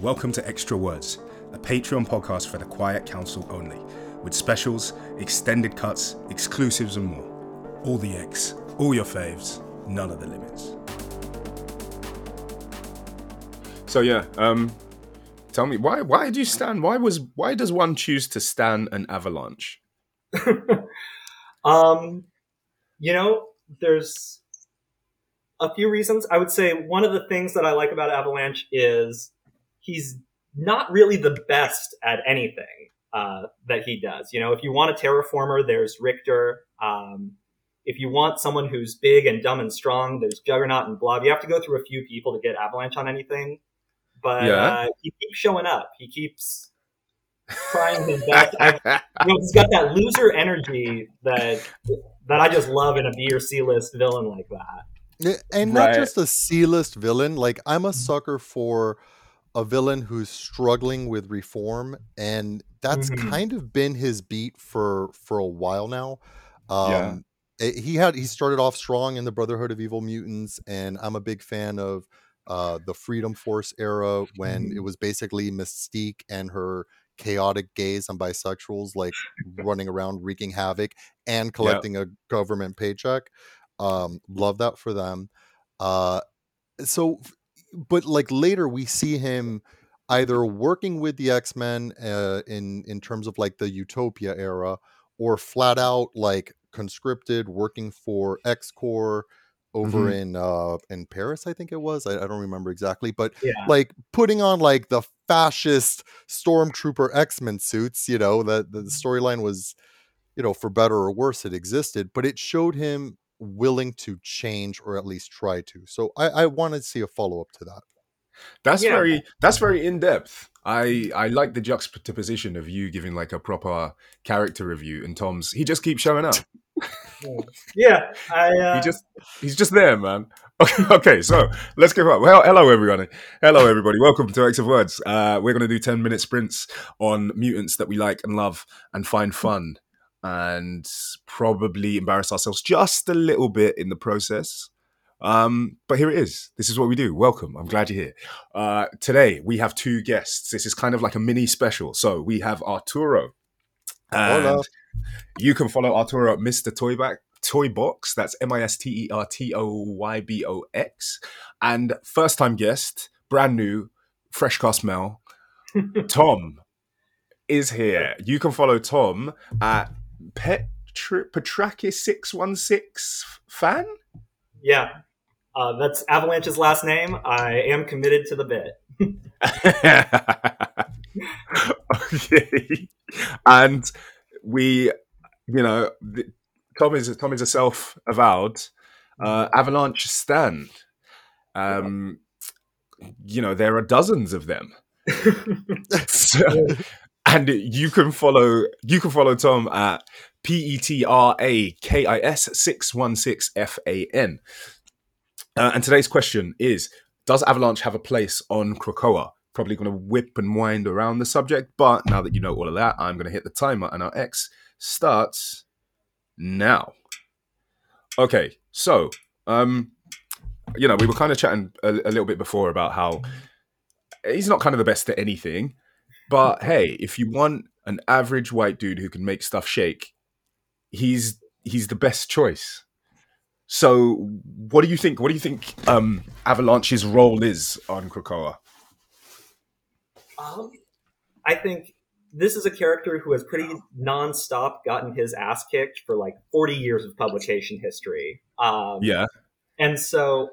Welcome to Extra Words, a Patreon podcast for the Quiet Council only, with specials, extended cuts, exclusives, and more. All the X, all your faves, none of the limits. So yeah, um, tell me why why do you stand? Why was why does one choose to stand an avalanche? um, you know, there's a few reasons. I would say one of the things that I like about Avalanche is he's not really the best at anything uh, that he does. You know, if you want a terraformer, there's Richter. Um, if you want someone who's big and dumb and strong, there's Juggernaut and Blob. You have to go through a few people to get Avalanche on anything. But yeah. uh, he keeps showing up. He keeps trying his best. you know, he's got that loser energy that that I just love in a B or C list villain like that. And not right. just a C list villain. Like I'm a sucker for a villain who's struggling with reform, and that's mm-hmm. kind of been his beat for for a while now. Um, yeah. Eh, he had he started off strong in the Brotherhood of Evil Mutants, and I'm a big fan of uh, the Freedom Force era when mm-hmm. it was basically Mystique and her chaotic gays on bisexuals like running around wreaking havoc and collecting a government paycheck. Um, love that for them. Uh, so but like later we see him either working with the X-Men uh, in in terms of like the Utopia era or flat out like conscripted working for X-Corps over mm-hmm. in uh in Paris I think it was I, I don't remember exactly but yeah. like putting on like the fascist stormtrooper X-Men suits you know that the, the storyline was you know for better or worse it existed but it showed him willing to change or at least try to. So I, I want to see a follow up to that. That's yeah. very that's very in depth. I I like the juxtaposition of you giving like a proper character review and Tom's he just keeps showing up. yeah, I uh... he just he's just there, man. Okay, okay, so let's give up. Well, hello everyone. Hello everybody. Welcome to X of Words. Uh, we're going to do ten minute sprints on mutants that we like and love and find fun and probably embarrass ourselves just a little bit in the process. Um, but here it is. This is what we do. Welcome. I'm glad you're here. Uh, today we have two guests. This is kind of like a mini special. So we have Arturo. And Hola. you can follow Arturo at Mr. Toyback. Toy Box. That's M I S T E R T O Y B O X. And first time guest, brand new, fresh car smell, Tom is here. You can follow Tom at Petr- Petrakis six one six fan. Yeah, uh, that's Avalanche's last name. I am committed to the bit. okay, and we, you know, the, Tom is Tom is a self avowed uh, Avalanche stand. Um, you know, there are dozens of them. so, and you can follow you can follow Tom at P E T R A K I S six one six F A N. Uh, and today's question is: Does Avalanche have a place on Krakoa? Probably going to whip and wind around the subject, but now that you know all of that, I'm going to hit the timer, and our X starts now. Okay, so um, you know, we were kind of chatting a, a little bit before about how he's not kind of the best at anything but hey, if you want an average white dude who can make stuff shake, he's he's the best choice. So, what do you think? What do you think um, Avalanche's role is on Krakoa? Um, I think this is a character who has pretty nonstop gotten his ass kicked for like 40 years of publication history. Um, yeah. And so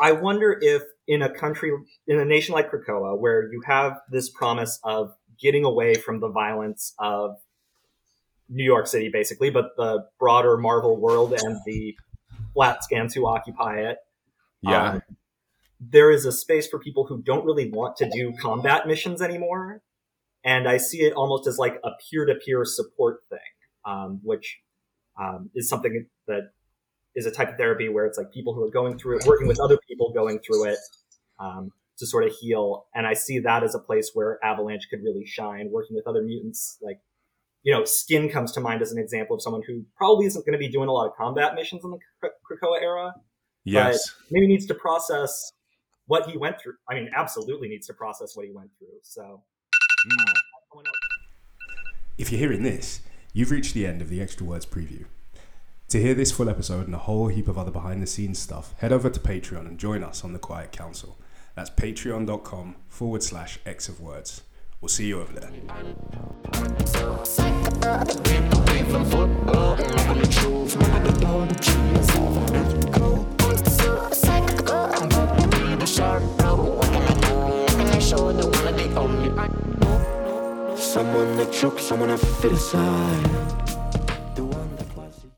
I wonder if in a country, in a nation like Krakoa, where you have this promise of getting away from the violence of New York City, basically, but the broader Marvel world and the flat scans who occupy it. Yeah. Um, there is a space for people who don't really want to do combat missions anymore. And I see it almost as like a peer to peer support thing, um, which um, is something that is a type of therapy where it's like people who are going through it, working with other people going through it um, to sort of heal. And I see that as a place where Avalanche could really shine, working with other mutants. Like, you know, Skin comes to mind as an example of someone who probably isn't going to be doing a lot of combat missions in the Krakoa era. Yes. maybe needs to process what he went through. I mean, absolutely needs to process what he went through. So. Mm. If you're hearing this, you've reached the end of the Extra Words preview. To hear this full episode and a whole heap of other behind the scenes stuff, head over to Patreon and join us on the Quiet Council. That's patreon.com forward slash X of Words. We'll see you over there. Someone that someone I fit aside